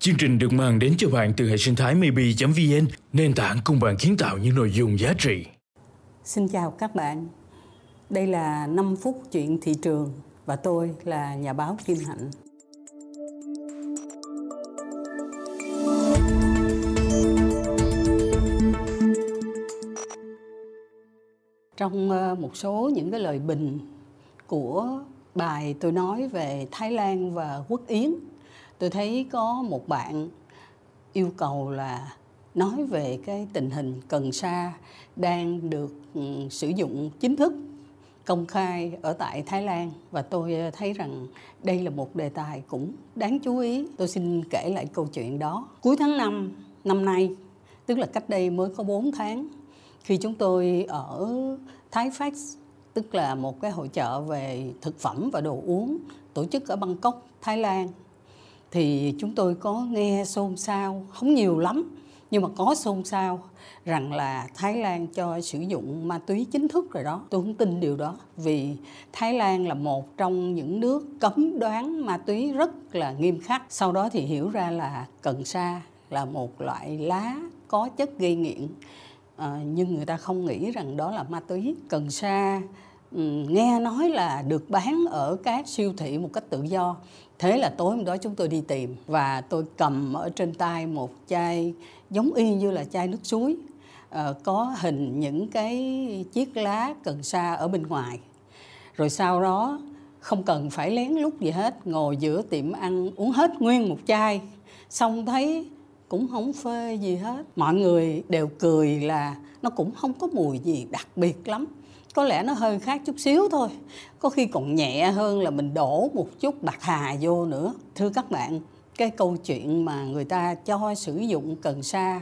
Chương trình được mang đến cho bạn từ hệ sinh thái maybe.vn, nền tảng cùng bạn kiến tạo những nội dung giá trị. Xin chào các bạn. Đây là 5 phút chuyện thị trường và tôi là nhà báo Kim Hạnh. Trong ờ, một số những cái lời bình của bài tôi nói về Thái Lan và Quốc Yến tôi thấy có một bạn yêu cầu là nói về cái tình hình cần sa đang được ừ, sử dụng chính thức công khai ở tại Thái Lan và tôi thấy rằng đây là một đề tài cũng đáng chú ý. Tôi xin kể lại câu chuyện đó. Cuối tháng 5 năm nay, tức là cách đây mới có 4 tháng, khi chúng tôi ở Thái Phát, tức là một cái hội chợ về thực phẩm và đồ uống tổ chức ở Bangkok, Thái Lan thì chúng tôi có nghe xôn xao không nhiều lắm nhưng mà có xôn xao rằng là Thái Lan cho sử dụng ma túy chính thức rồi đó. Tôi không tin điều đó vì Thái Lan là một trong những nước cấm đoán ma túy rất là nghiêm khắc. Sau đó thì hiểu ra là cần sa là một loại lá có chất gây nghiện. À, nhưng người ta không nghĩ rằng đó là ma túy. Cần sa Ừ, nghe nói là được bán ở các siêu thị một cách tự do. Thế là tối hôm đó chúng tôi đi tìm và tôi cầm ở trên tay một chai giống y như là chai nước suối. Ờ, có hình những cái chiếc lá cần sa ở bên ngoài. Rồi sau đó, không cần phải lén lút gì hết, ngồi giữa tiệm ăn uống hết nguyên một chai. Xong thấy cũng không phê gì hết. Mọi người đều cười là nó cũng không có mùi gì đặc biệt lắm có lẽ nó hơi khác chút xíu thôi có khi còn nhẹ hơn là mình đổ một chút bạc hà vô nữa thưa các bạn cái câu chuyện mà người ta cho sử dụng cần sa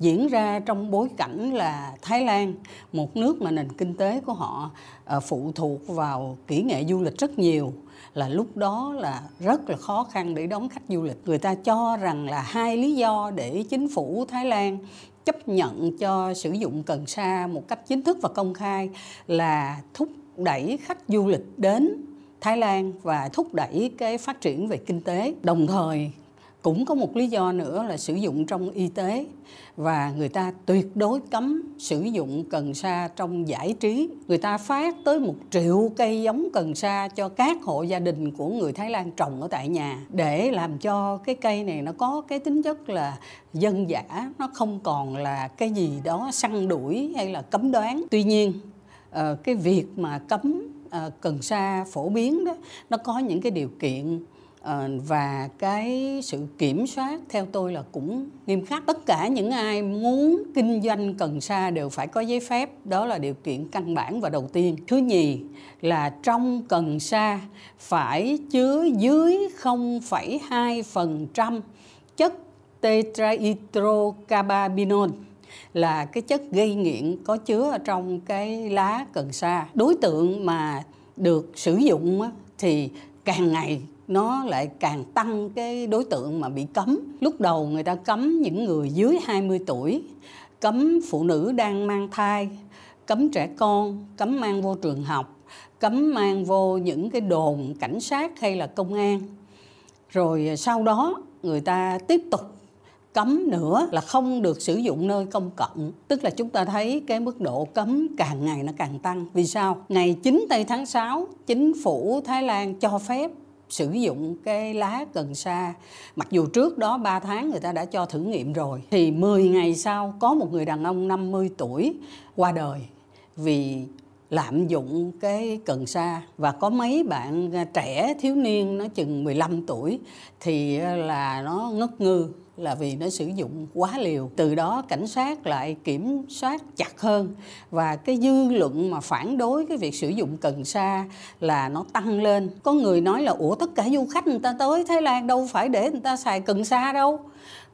diễn ra trong bối cảnh là Thái Lan, một nước mà nền kinh tế của họ ờ, phụ thuộc vào kỹ nghệ du lịch rất nhiều là lúc đó là rất là khó khăn để đón khách du lịch. Người ta cho rằng là hai lý do để chính phủ Thái Lan chấp nhận cho sử dụng cần sa một cách chính thức và công khai là thúc đẩy khách du lịch đến Thái Lan và thúc đẩy cái phát triển về kinh tế. Đồng thời cũng có một lý do nữa là sử dụng trong y tế và người ta tuyệt đối cấm sử dụng cần sa trong giải trí. Người ta phát tới một triệu cây giống cần sa cho các hộ gia đình của người Thái Lan trồng ở tại nhà để làm cho cái cây này nó có cái tính chất là dân dã, nó không còn là cái gì đó săn đuổi hay là cấm đoán. Tuy nhiên ờ, cái việc mà cấm ờ, cần sa phổ biến đó, nó có những cái điều kiện Ờ, và cái sự kiểm soát theo tôi là cũng nghiêm khắc. Tất cả những ai muốn kinh doanh cần sa đều phải có giấy phép. Đó là điều kiện căn bản và đầu tiên. Thứ nhì là trong cần sa phải chứa dưới 0,2% chất tetrahydrocannabinol là cái chất gây nghiện có chứa ở trong cái lá cần sa. Đối tượng mà được sử dụng thì càng ngày nó lại càng tăng cái đối tượng mà bị cấm. Lúc đầu người ta cấm những người dưới 20 tuổi, cấm phụ nữ đang mang thai, cấm trẻ con, cấm mang vô trường học, cấm mang vô những cái đồn cảnh sát hay là công an. Rồi sau đó người ta tiếp tục cấm nữa là không được sử dụng nơi công cộng. Tức là chúng ta thấy cái mức độ cấm càng ngày nó càng tăng. Vì sao? Ngày 9 tây tháng 6 chính phủ Thái Lan cho phép sử dụng cái lá cần sa. Mặc dù trước đó 3 tháng người ta đã cho thử nghiệm rồi, thì 10 ngày sau có một người đàn ông 50 tuổi qua đời vì lạm dụng cái cần sa. Và có mấy bạn trẻ thiếu niên, nó chừng 15 tuổi, thì là nó ngất ngư là vì nó sử dụng quá liều. Từ đó cảnh sát lại kiểm soát chặt hơn. Và cái dư luận mà phản đối cái việc sử dụng cần sa là nó tăng lên. Có người nói là, ủa, tất cả du khách người ta tới thái lan đâu phải để người ta xài cần sa đâu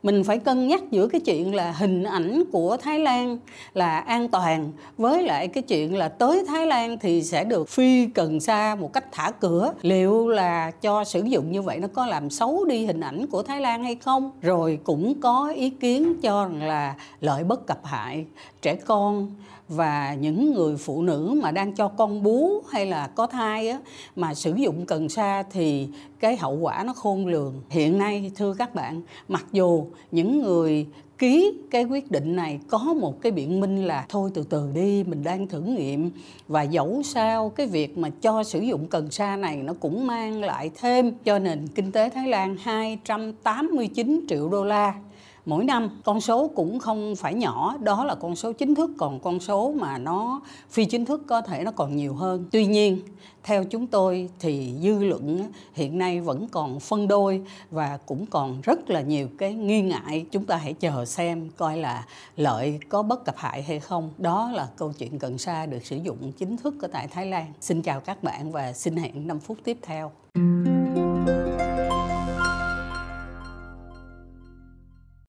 mình phải cân nhắc giữa cái chuyện là hình ảnh của Thái Lan là an toàn với lại cái chuyện là tới Thái Lan thì sẽ được phi cần sa một cách thả cửa. Liệu là cho sử dụng như vậy nó có làm xấu đi hình ảnh của Thái Lan hay không? Rồi cũng có ý kiến cho rằng là lợi bất cập hại trẻ con và những người phụ nữ mà đang cho con bú hay là có thai á, mà sử dụng cần sa thì cái hậu quả nó khôn lường. Hiện nay thưa các bạn mặc dù những người ký cái quyết định này có một cái biện minh là thôi từ từ đi mình đang thử nghiệm và dẫu sao cái việc mà cho sử dụng cần sa này nó cũng mang lại thêm cho nền kinh tế Thái Lan 289 triệu đô la mỗi năm, con số cũng không phải nhỏ. Đó là con số chính thức, còn con số mà nó, phi chính thức có thể nó còn nhiều hơn. Tuy nhiên, theo chúng tôi thì dư luận hiện nay vẫn còn phân đôi và cũng còn rất là nhiều cái nghi ngại. Chúng ta hãy chờ xem coi là lợi có bất cập hại hay không. Đó là câu chuyện cần sa được sử dụng chính thức ở tại Thái Lan. Xin chào các bạn và xin hẹn 5 phút tiếp theo.